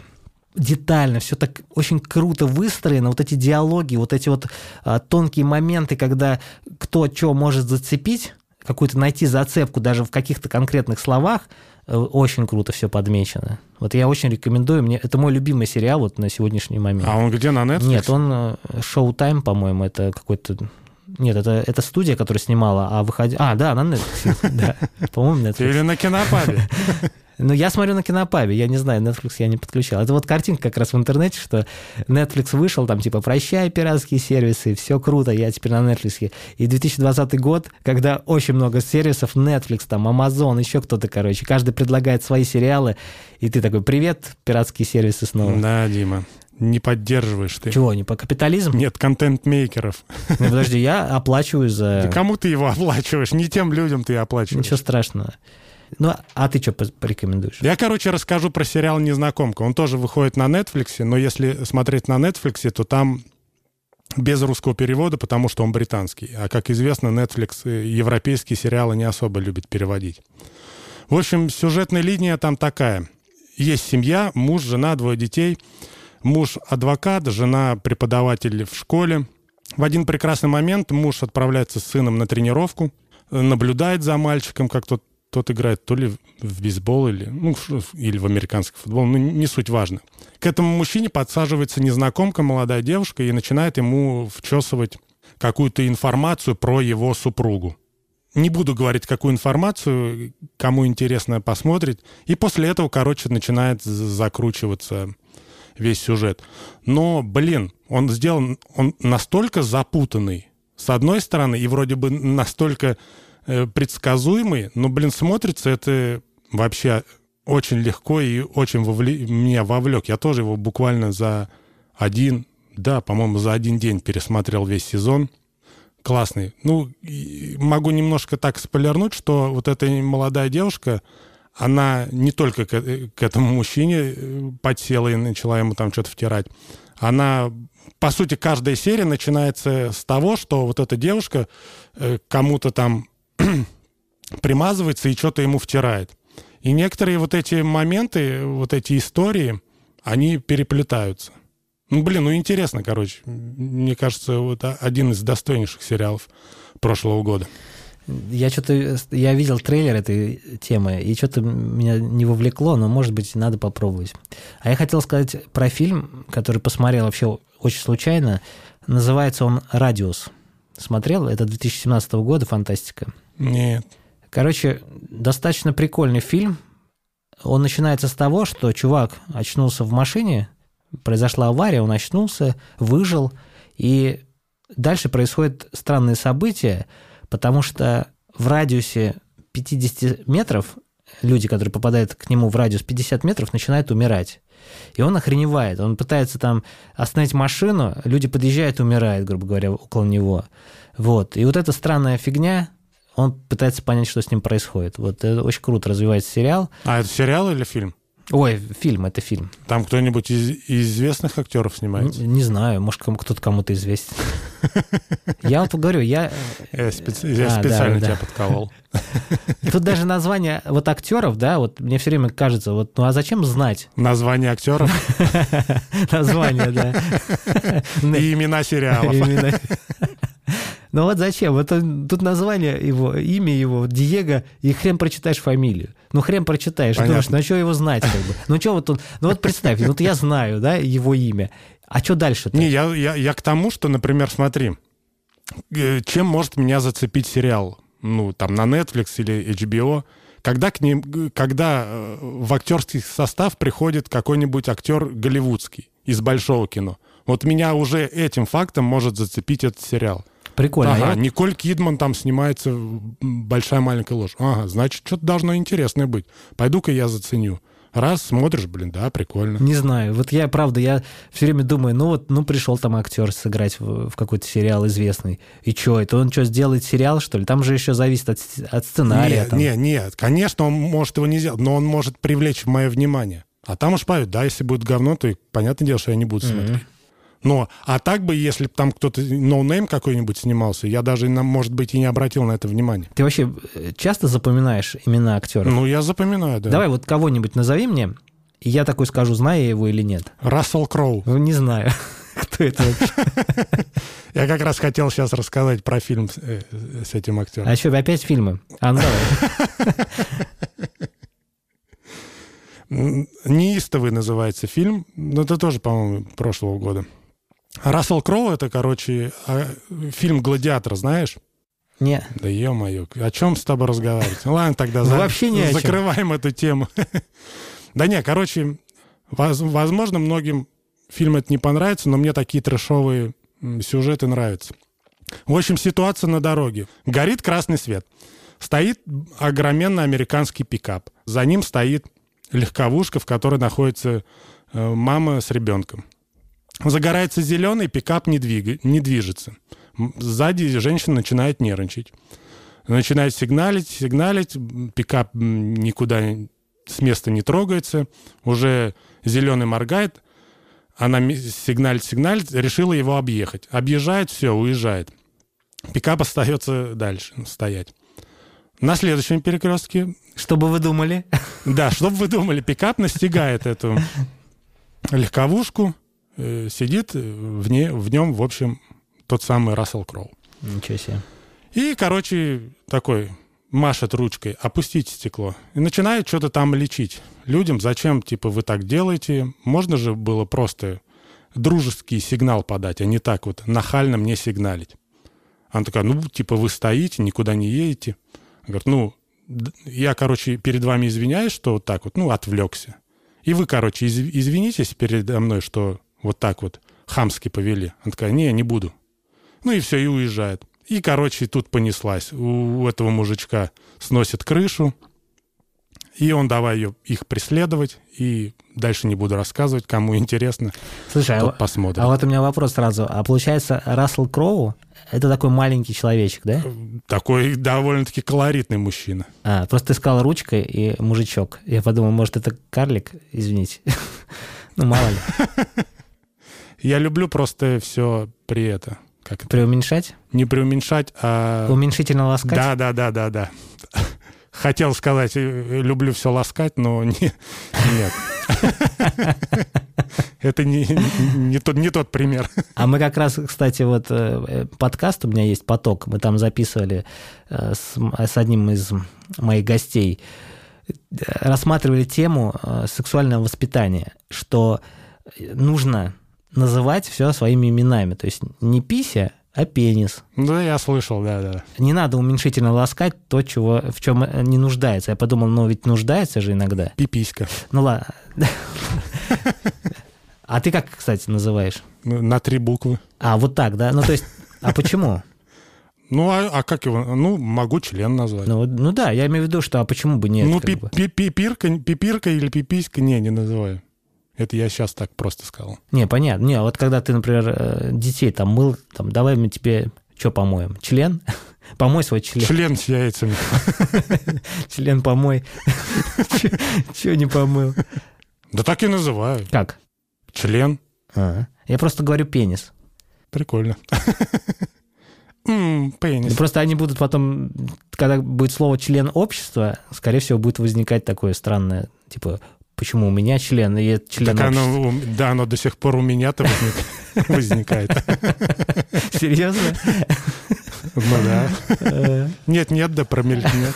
Speaker 1: детально, все так очень круто выстроено, вот эти диалоги, вот эти вот а, тонкие моменты, когда кто что может зацепить, какую-то найти зацепку даже в каких-то конкретных словах, Э, очень круто все подмечено. Вот я очень рекомендую. Мне это мой любимый сериал вот на сегодняшний момент.
Speaker 2: А он где на Netflix?
Speaker 1: Нет, он Showtime, э, по-моему, это какой-то нет, это, это студия, которая снимала, а выходи... А, да, на Netflix. Да, по-моему, Netflix.
Speaker 2: Или на Кинопабе.
Speaker 1: Ну, я смотрю на Кинопабе, я не знаю, Netflix я не подключал. Это вот картинка как раз в интернете, что Netflix вышел, там типа «Прощай, пиратские сервисы, все круто, я теперь на Netflix». И 2020 год, когда очень много сервисов, Netflix, там, Amazon, еще кто-то, короче, каждый предлагает свои сериалы, и ты такой «Привет, пиратские сервисы снова».
Speaker 2: Да, Дима не поддерживаешь ты.
Speaker 1: Чего, не по капитализм?
Speaker 2: Нет, контент-мейкеров.
Speaker 1: Ну, подожди, я оплачиваю за...
Speaker 2: Да кому ты его оплачиваешь? Не тем людям ты оплачиваешь.
Speaker 1: Ничего страшного. Ну, а ты что порекомендуешь?
Speaker 2: Я, короче, расскажу про сериал «Незнакомка». Он тоже выходит на Netflix, но если смотреть на Netflix, то там без русского перевода, потому что он британский. А, как известно, Netflix европейские сериалы не особо любит переводить. В общем, сюжетная линия там такая. Есть семья, муж, жена, двое детей. Муж адвокат, жена преподаватель в школе. В один прекрасный момент муж отправляется с сыном на тренировку, наблюдает за мальчиком, как тот тот играет то ли в бейсбол или, ну, или в американский футбол, ну, не суть важно. К этому мужчине подсаживается незнакомка, молодая девушка, и начинает ему вчесывать какую-то информацию про его супругу. Не буду говорить, какую информацию, кому интересно посмотреть. И после этого, короче, начинает закручиваться весь сюжет. Но, блин, он сделан, он настолько запутанный, с одной стороны, и вроде бы настолько Э, предсказуемый, но, блин, смотрится это вообще очень легко и очень вовле... меня вовлек. Я тоже его буквально за один, да, по-моему, за один день пересмотрел весь сезон. Классный. Ну, могу немножко так спойлернуть, что вот эта молодая девушка, она не только к, э, к этому мужчине э, подсела и начала ему там что-то втирать. Она, по сути, каждая серия начинается с того, что вот эта девушка кому-то там примазывается и что-то ему втирает. И некоторые вот эти моменты, вот эти истории, они переплетаются. Ну, блин, ну интересно, короче. Мне кажется, вот один из достойнейших сериалов прошлого года.
Speaker 1: Я что-то, я видел трейлер этой темы, и что-то меня не вовлекло, но, может быть, надо попробовать. А я хотел сказать про фильм, который посмотрел вообще очень случайно. Называется он «Радиус». Смотрел? Это 2017 года, фантастика.
Speaker 2: Нет.
Speaker 1: Короче, достаточно прикольный фильм. Он начинается с того, что чувак очнулся в машине, произошла авария, он очнулся, выжил, и дальше происходят странные события, потому что в радиусе 50 метров люди, которые попадают к нему в радиус 50 метров, начинают умирать. И он охреневает. Он пытается там остановить машину, люди подъезжают, умирают, грубо говоря, около него. Вот. И вот эта странная фигня, он пытается понять, что с ним происходит. Вот это очень круто развивается сериал.
Speaker 2: А это сериал или фильм?
Speaker 1: Ой, фильм, это фильм.
Speaker 2: Там кто-нибудь из, известных актеров снимается?
Speaker 1: Не, не знаю, может, кто-то кому-то известен. Я вот говорю, я...
Speaker 2: Я, специ... я а, специально да, тебя да. подколол.
Speaker 1: Тут даже название вот актеров, да, вот мне все время кажется, вот, ну а зачем знать?
Speaker 2: Название актеров?
Speaker 1: Название, да.
Speaker 2: И имена сериалов.
Speaker 1: Ну вот зачем? Вот тут название его, имя его, Диего, и хрен прочитаешь фамилию. Ну хрен прочитаешь. Понятно. Думаешь, ну а что его знать как бы? Ну что вот он, ну вот представь, вот я знаю, да, его имя. А что дальше-то?
Speaker 2: Не, я, я, я к тому, что, например, смотри, э, чем может меня зацепить сериал? Ну, там, на Netflix или HBO. Когда, к ним, когда э, в актерский состав приходит какой-нибудь актер голливудский из большого кино. Вот меня уже этим фактом может зацепить этот сериал.
Speaker 1: Прикольно.
Speaker 2: Ага,
Speaker 1: Я-
Speaker 2: Николь Кидман там снимается «Большая маленькая ложь». Ага, значит, что-то должно интересное быть. Пойду-ка я заценю. Раз, смотришь, блин, да, прикольно.
Speaker 1: Не знаю. Вот я, правда, я все время думаю, ну вот, ну пришел там актер сыграть в, в какой-то сериал известный. И что, это он что, сделает сериал, что ли? Там же еще зависит от, от сценария.
Speaker 2: Нет,
Speaker 1: там.
Speaker 2: нет, нет, конечно, он может его не сделать, но он может привлечь мое внимание. А там уж поют, да, если будет говно, то понятное дело, что я не буду смотреть. Но, а так бы, если бы там кто-то, no name какой-нибудь снимался, я даже, может быть, и не обратил на это внимания.
Speaker 1: Ты вообще э, часто запоминаешь имена актеров?
Speaker 2: Ну, я запоминаю, да.
Speaker 1: Давай вот кого-нибудь назови мне, и я такой скажу, знаю я его или нет.
Speaker 2: Рассел Кроу.
Speaker 1: Ну, Не знаю, кто это вообще.
Speaker 2: Я как раз хотел сейчас рассказать про фильм с, э, этим актером.
Speaker 1: А что, опять фильмы? А, ну давай.
Speaker 2: Неистовый называется фильм. Ну, это тоже, по-моему, прошлого года. Рассел Кроу это, короче, а, фильм «Гладиатор», знаешь?
Speaker 1: Не,
Speaker 2: Да ё-моё, о чем с тобой разговаривать? Ну, Ладно, тогда за-
Speaker 1: вообще чем.
Speaker 2: закрываем эту тему. Да не, короче, воз- возможно, многим фильм это не понравится, но мне такие трэшовые м, сюжеты нравятся. В общем, ситуация на дороге. Горит красный свет. Стоит огроменный американский пикап. За ним стоит легковушка, в которой находится э, мама с ребенком. Загорается зеленый, пикап не, двига- не движется. Сзади женщина начинает нервничать. Начинает сигналить, сигналить. Пикап никуда с места не трогается. Уже зеленый моргает. Она сигналит, сигналит. Решила его объехать. Объезжает, все, уезжает. Пикап остается дальше стоять. На следующем перекрестке
Speaker 1: что бы вы думали?
Speaker 2: да, что бы вы думали, пикап настигает эту легковушку, сидит э, в, не, в нем, в общем, тот самый Рассел Кроу.
Speaker 1: Ничего себе.
Speaker 2: И, короче, такой машет ручкой, опустите стекло. И начинает что-то там лечить. Людям, зачем, типа, вы так делаете? Можно же было просто дружеский сигнал подать, а не так вот нахально мне сигналить. Она такая, ну, типа, вы стоите, никуда не едете. Говорит, ну, я, короче, перед вами извиняюсь, что вот так вот, ну, отвлекся. И вы, короче, изв- извинитесь передо мной, что вот так вот хамски повели. Она такая, не, не буду. Ну и все, и уезжает. И, короче, тут понеслась. У этого мужичка сносит крышу, и он давай ее, их преследовать, и дальше не буду рассказывать, кому интересно,
Speaker 1: Слушай, а,
Speaker 2: тот посмотрит.
Speaker 1: а вот у меня вопрос сразу. А получается, Рассел Кроу — это такой маленький человечек, да?
Speaker 2: Такой довольно-таки колоритный мужчина.
Speaker 1: А, просто ты сказал ручкой и мужичок. Я подумал, может, это карлик? Извините. Ну, мало ли.
Speaker 2: Я люблю просто все при это. Как это?
Speaker 1: Преуменьшать?
Speaker 2: Не преуменьшать, а...
Speaker 1: Уменьшительно ласкать?
Speaker 2: Да, да, да, да, да. Хотел сказать, э, люблю все ласкать, но не, нет. Это не, не, тот, не тот пример.
Speaker 1: А мы как раз, кстати, вот э, э, подкаст у меня есть «Поток», мы там записывали э, с, с одним из моих гостей, э, рассматривали тему э, сексуального воспитания, что нужно называть все своими именами. То есть не пися, а пенис.
Speaker 2: Да, я слышал, да, да.
Speaker 1: Не надо уменьшительно ласкать то, чего, в чем не нуждается. Я подумал, ну ведь нуждается же иногда.
Speaker 2: Пиписька.
Speaker 1: Ну ладно. А ты как, кстати, называешь?
Speaker 2: На три буквы.
Speaker 1: А, вот так, да? Ну, то есть, а почему?
Speaker 2: Ну, а, а как его? Ну, могу член назвать.
Speaker 1: Ну, ну да, я имею в виду, что а почему бы нет?
Speaker 2: ну, пи-
Speaker 1: бы?
Speaker 2: пи- пипирка, пипирка или пиписька, не, не называю. Это я сейчас так просто сказал.
Speaker 1: Не, понятно. Не, вот когда ты, например, э, детей там мыл, там, давай мы тебе что помоем? Член? Помой свой член.
Speaker 2: Член с яйцами.
Speaker 1: Член помой. Чего не помыл?
Speaker 2: Да так и называю.
Speaker 1: Как?
Speaker 2: Член.
Speaker 1: А, Я просто говорю пенис.
Speaker 2: Прикольно. Пенис.
Speaker 1: Просто они будут потом, когда будет слово член общества, скорее всего, будет возникать такое странное, типа, почему у меня член, и член
Speaker 2: Так оно, да, оно до сих пор у меня-то возник- возникает.
Speaker 1: Серьезно?
Speaker 2: Ну да.
Speaker 1: Э,
Speaker 2: Нет, нет, да промелькнет.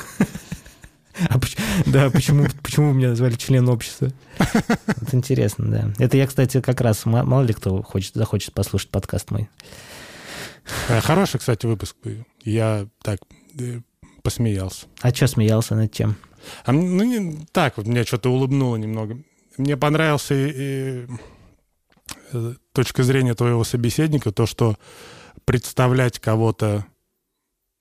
Speaker 1: А поч- да, почему, почему меня назвали член общества? Это интересно, да. Это я, кстати, как раз, ма- мало ли кто хочет, захочет послушать подкаст мой.
Speaker 2: Э, Хороший, кстати, выпуск. Я так э, посмеялся.
Speaker 1: А что смеялся над чем?
Speaker 2: А, ну, не, так вот, меня что-то улыбнуло немного. Мне понравился и, э, точка зрения твоего собеседника, то, что представлять кого-то,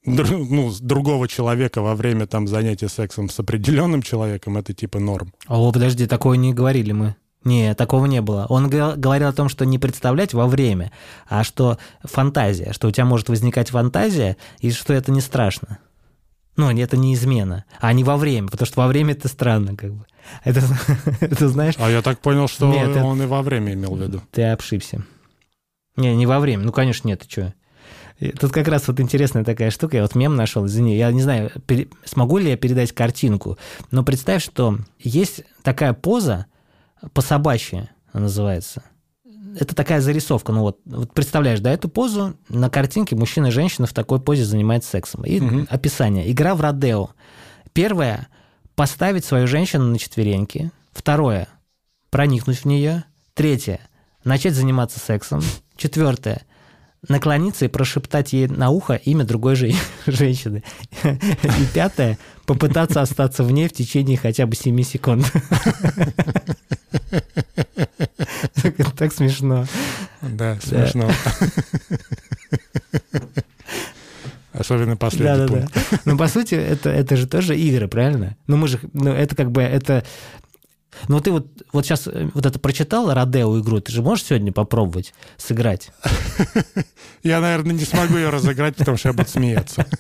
Speaker 2: ну, другого человека во время там занятия сексом с определенным человеком, это типа норм.
Speaker 1: О, подожди, такое не говорили мы. Не, такого не было. Он говорил о том, что не представлять во время, а что фантазия, что у тебя может возникать фантазия, и что это не страшно. Ну, это не измена, а не во время, потому что во время это странно, как бы. Это, это знаешь,
Speaker 2: А я так понял, что
Speaker 1: Нет, это-
Speaker 2: он и во время имел в виду.
Speaker 1: ты обшибся. Не, не во время, ну, конечно, нет, ты что. Тут как раз вот интересная такая штука, я вот мем нашел, извини, я не знаю, пере- смогу ли я передать картинку, но представь, что есть такая поза, по-собачьи она называется. Это такая зарисовка, ну вот, вот представляешь, да, эту позу на картинке мужчина и женщина в такой позе занимается сексом. И
Speaker 2: Мгм.
Speaker 1: описание. Игра в Родео. Первое – поставить свою женщину на четвереньки. Второе – проникнуть в нее. Третье – начать заниматься сексом. Четвертое – наклониться и прошептать ей на ухо имя другой же женщины. И пятое – попытаться остаться в ней в течение хотя бы 7 секунд. Так- смешно.
Speaker 2: Да, смешно. Особенно последний
Speaker 1: Да-да-да.
Speaker 2: пункт.
Speaker 1: Ну, по сути, это, это же тоже игры, правильно? Ну, мы же, ну, это как бы, это... Ну, ты вот, вот сейчас вот это прочитал, Родео игру, ты же можешь сегодня попробовать сыграть?
Speaker 2: Я, наверное, не смогу ее разыграть, потому что я буду смеяться.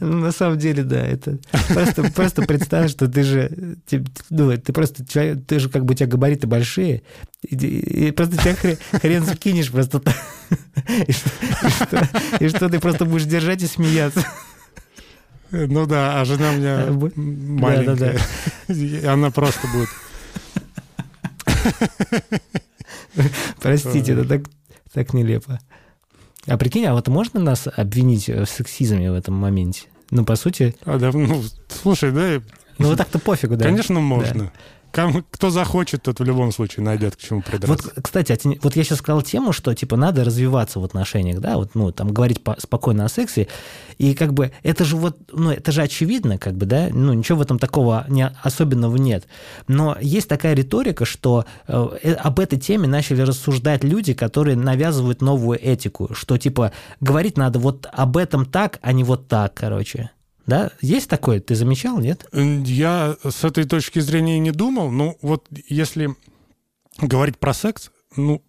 Speaker 1: На самом деле, да, это просто, просто представь, что ты же, ты, ну, ты просто человек, ты же как бы у тебя габариты большие, и, и просто тебя хрен, хрен закинешь просто так. И что, и что- и что ты просто будешь держать и смеяться.
Speaker 2: Ну да, а жена у меня
Speaker 1: бу-
Speaker 2: маленькая. Она просто будет...
Speaker 1: Простите, это так, так нелепо. А прикинь, а вот можно нас обвинить в сексизме в этом моменте? Ну, по сути,
Speaker 2: А, да, ну, слушай, да,
Speaker 1: ну вот так-то пофигу, да.
Speaker 2: конечно, можно. Кто захочет, тот в любом случае найдет к чему
Speaker 1: Вот,
Speaker 2: придраться.
Speaker 1: кстати, а вот я сейчас сказал тему, что типа надо развиваться в отношениях, да, вот, ну, там говорить по- спокойно о сексе, и как бы это же вот, ну, это же очевидно, как бы, да, ну, ничего в этом такого не, особенного нет. Но есть такая риторика, что э, э, об этой теме начали рассуждать люди, которые навязывают новую этику, что типа говорить надо вот об этом так, а не вот так, короче. Да? Есть такое? Ты замечал, нет?
Speaker 2: Я с этой точки зрения не думал. Ну, вот если говорить про секс, ну,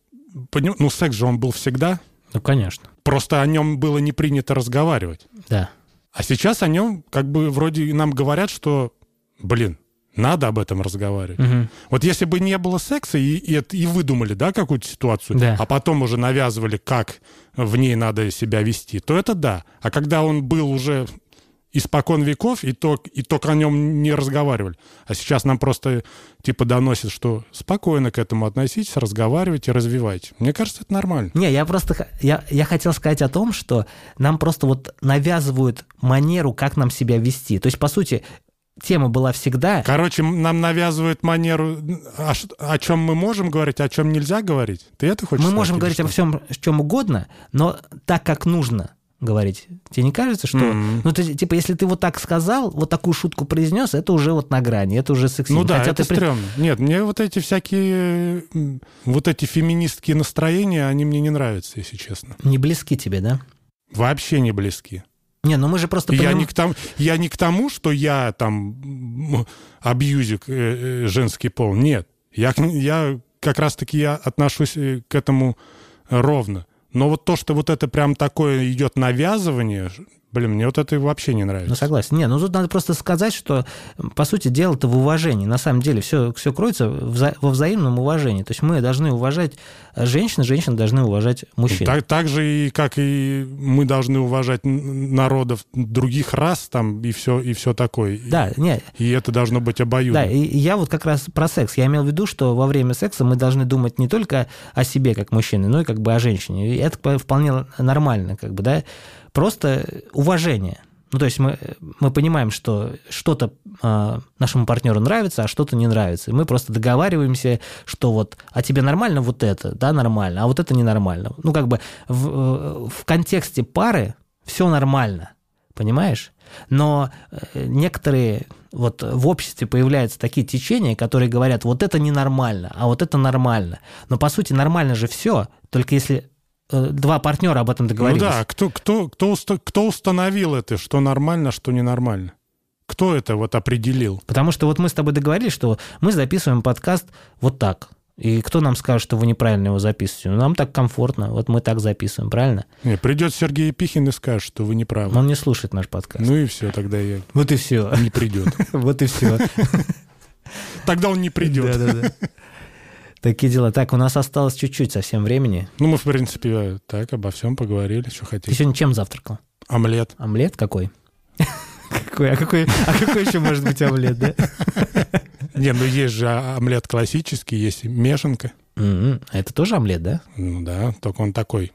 Speaker 2: поним- ну, секс же он был всегда.
Speaker 1: Ну, конечно.
Speaker 2: Просто о нем было не принято разговаривать.
Speaker 1: Да.
Speaker 2: А сейчас о нем как бы вроде нам говорят, что, блин, надо об этом разговаривать.
Speaker 1: Мгм.
Speaker 2: Вот если бы не было секса и, и, и выдумали, да, какую-то ситуацию,
Speaker 1: Да.
Speaker 2: а потом уже навязывали, как в ней надо себя вести, то это да. А когда он был уже испокон веков, и, то, и только о нем не разговаривали. А сейчас нам просто типа доносят, что спокойно к этому относитесь, разговаривайте, развивайте. Мне кажется, это нормально.
Speaker 1: Не, я просто я, я хотел сказать о том, что нам просто вот навязывают манеру, как нам себя вести. То есть, по сути, тема была всегда.
Speaker 2: Короче, нам навязывают манеру, о, ш- о чем мы можем говорить, о чем нельзя говорить. Ты это хочешь
Speaker 1: Мы
Speaker 2: сказать
Speaker 1: можем говорить
Speaker 2: что?
Speaker 1: обо всем, о чем угодно, но так, как нужно говорить. Тебе не кажется, что...
Speaker 2: Мгм.
Speaker 1: Ну, ты, типа, если ты вот так сказал, вот такую шутку произнес, это уже вот на грани, это уже сексизм.
Speaker 2: Ну да,
Speaker 1: Хотя
Speaker 2: это
Speaker 1: ты
Speaker 2: стрёмно. Нет, мне вот эти всякие, вот эти феминистские настроения, они мне не нравятся, если честно.
Speaker 1: Не близки тебе, да?
Speaker 2: Вообще не близки.
Speaker 1: Не, ну мы же просто
Speaker 2: Я
Speaker 1: поним-
Speaker 2: не, к тому, я не к тому, что я там абьюзик э, э, женский пол. Нет. Я, я как раз-таки я отношусь э, к этому ровно. Но вот то, что вот это прям такое идет навязывание, блин, мне вот это вообще не нравится.
Speaker 1: Ну, согласен. Не, ну тут надо просто сказать, что, по сути, дело-то в уважении. На самом деле все, все кроется вза- во взаимном уважении. То есть мы должны уважать женщин, женщины должны уважать мужчин.
Speaker 2: Так, так же и как и мы должны уважать народов других рас там и все и все такое.
Speaker 1: Да, не,
Speaker 2: И, это должно быть обоюдно.
Speaker 1: да, и и я вот как раз про секс. Я имел в виду, что во время секса мы должны думать не только о себе как мужчины, но и как бы о женщине. И это вполне нормально, как бы, да. Просто уважение. Ну, то есть мы, мы понимаем, что что-то э, нашему партнеру нравится, а что-то не нравится. И мы просто договариваемся, что вот, а тебе нормально вот это, да, нормально, а вот это ненормально. Ну, как бы в, в контексте пары все нормально, понимаешь? Но э, некоторые вот в обществе появляются такие течения, которые говорят, вот это ненормально, а вот это нормально. Но по сути нормально же все, только если два партнера об этом договорились.
Speaker 2: Ну да, кто, кто, кто, кто установил это, что нормально, что ненормально? Кто это вот определил?
Speaker 1: Потому что вот мы с тобой договорились, что мы записываем подкаст вот так – и кто нам скажет, что вы неправильно его записываете? Ну, нам так комфортно, вот мы так записываем, правильно?
Speaker 2: Не, придет Сергей Пихин и скажет, что вы не правы.
Speaker 1: Он не слушает наш подкаст.
Speaker 2: Ну и все, тогда я...
Speaker 1: Вот и все.
Speaker 2: Не придет.
Speaker 1: Вот и все.
Speaker 2: Тогда он не придет.
Speaker 1: Да-да-да. Такие дела. Так, у нас осталось чуть-чуть совсем времени.
Speaker 2: Ну, мы, в принципе, так обо всем поговорили, что хотите.
Speaker 1: Ты сегодня чем завтракал?
Speaker 2: Омлет.
Speaker 1: Омлет какой? Какой? А какой, а какой еще может быть омлет, да?
Speaker 2: Не, ну есть же омлет классический, есть мешанка.
Speaker 1: Mm-hmm. Это тоже омлет, да?
Speaker 2: Ну да, только он такой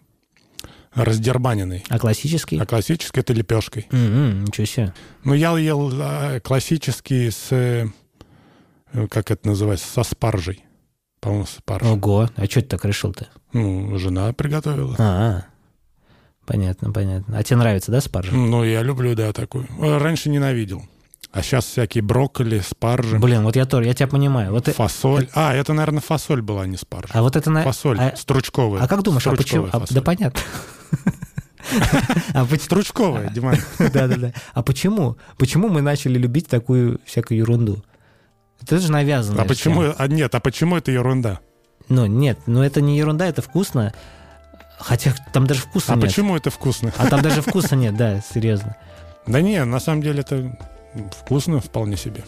Speaker 2: раздербаненный.
Speaker 1: А классический?
Speaker 2: А классический это лепешкой.
Speaker 1: Mm-hmm, ничего себе.
Speaker 2: Ну я ел а, классический с, э, как это называется, со спаржей. По-моему, спаржей.
Speaker 1: Ого, а что ты так решил-то?
Speaker 2: Ну, жена приготовила.
Speaker 1: А, понятно, понятно. А тебе нравится, да, спаржа?
Speaker 2: Ну, я люблю, да, такую. Раньше ненавидел. А сейчас всякие брокколи, спаржи.
Speaker 1: Блин, вот я тоже, я тебя понимаю. Вот
Speaker 2: фасоль. Это... А, это, наверное, фасоль была, а не спаржа.
Speaker 1: А вот это... На...
Speaker 2: Фасоль, а... стручковая.
Speaker 1: А как думаешь, а почему... А, да понятно.
Speaker 2: А Стручковая, Диман.
Speaker 1: Да-да-да. А почему? Почему мы начали любить такую всякую ерунду? Это же навязано.
Speaker 2: А почему... А нет, а почему это ерунда?
Speaker 1: Ну, нет, ну это не ерунда, это вкусно. Хотя там даже вкуса
Speaker 2: а
Speaker 1: нет.
Speaker 2: А почему это вкусно?
Speaker 1: А там даже вкуса нет, да, серьезно.
Speaker 2: Да не, на самом деле это вкусно вполне себе.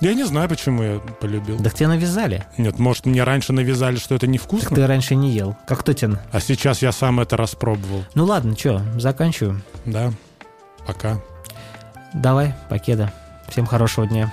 Speaker 2: Я не знаю, почему я полюбил.
Speaker 1: Так тебе навязали.
Speaker 2: Нет, может, мне раньше навязали, что это невкусно?
Speaker 1: Так ты раньше не ел. Как тебе?
Speaker 2: А сейчас я сам это распробовал.
Speaker 1: Ну ладно, что, заканчиваю.
Speaker 2: Да, пока.
Speaker 1: Давай, покеда. Всем хорошего дня.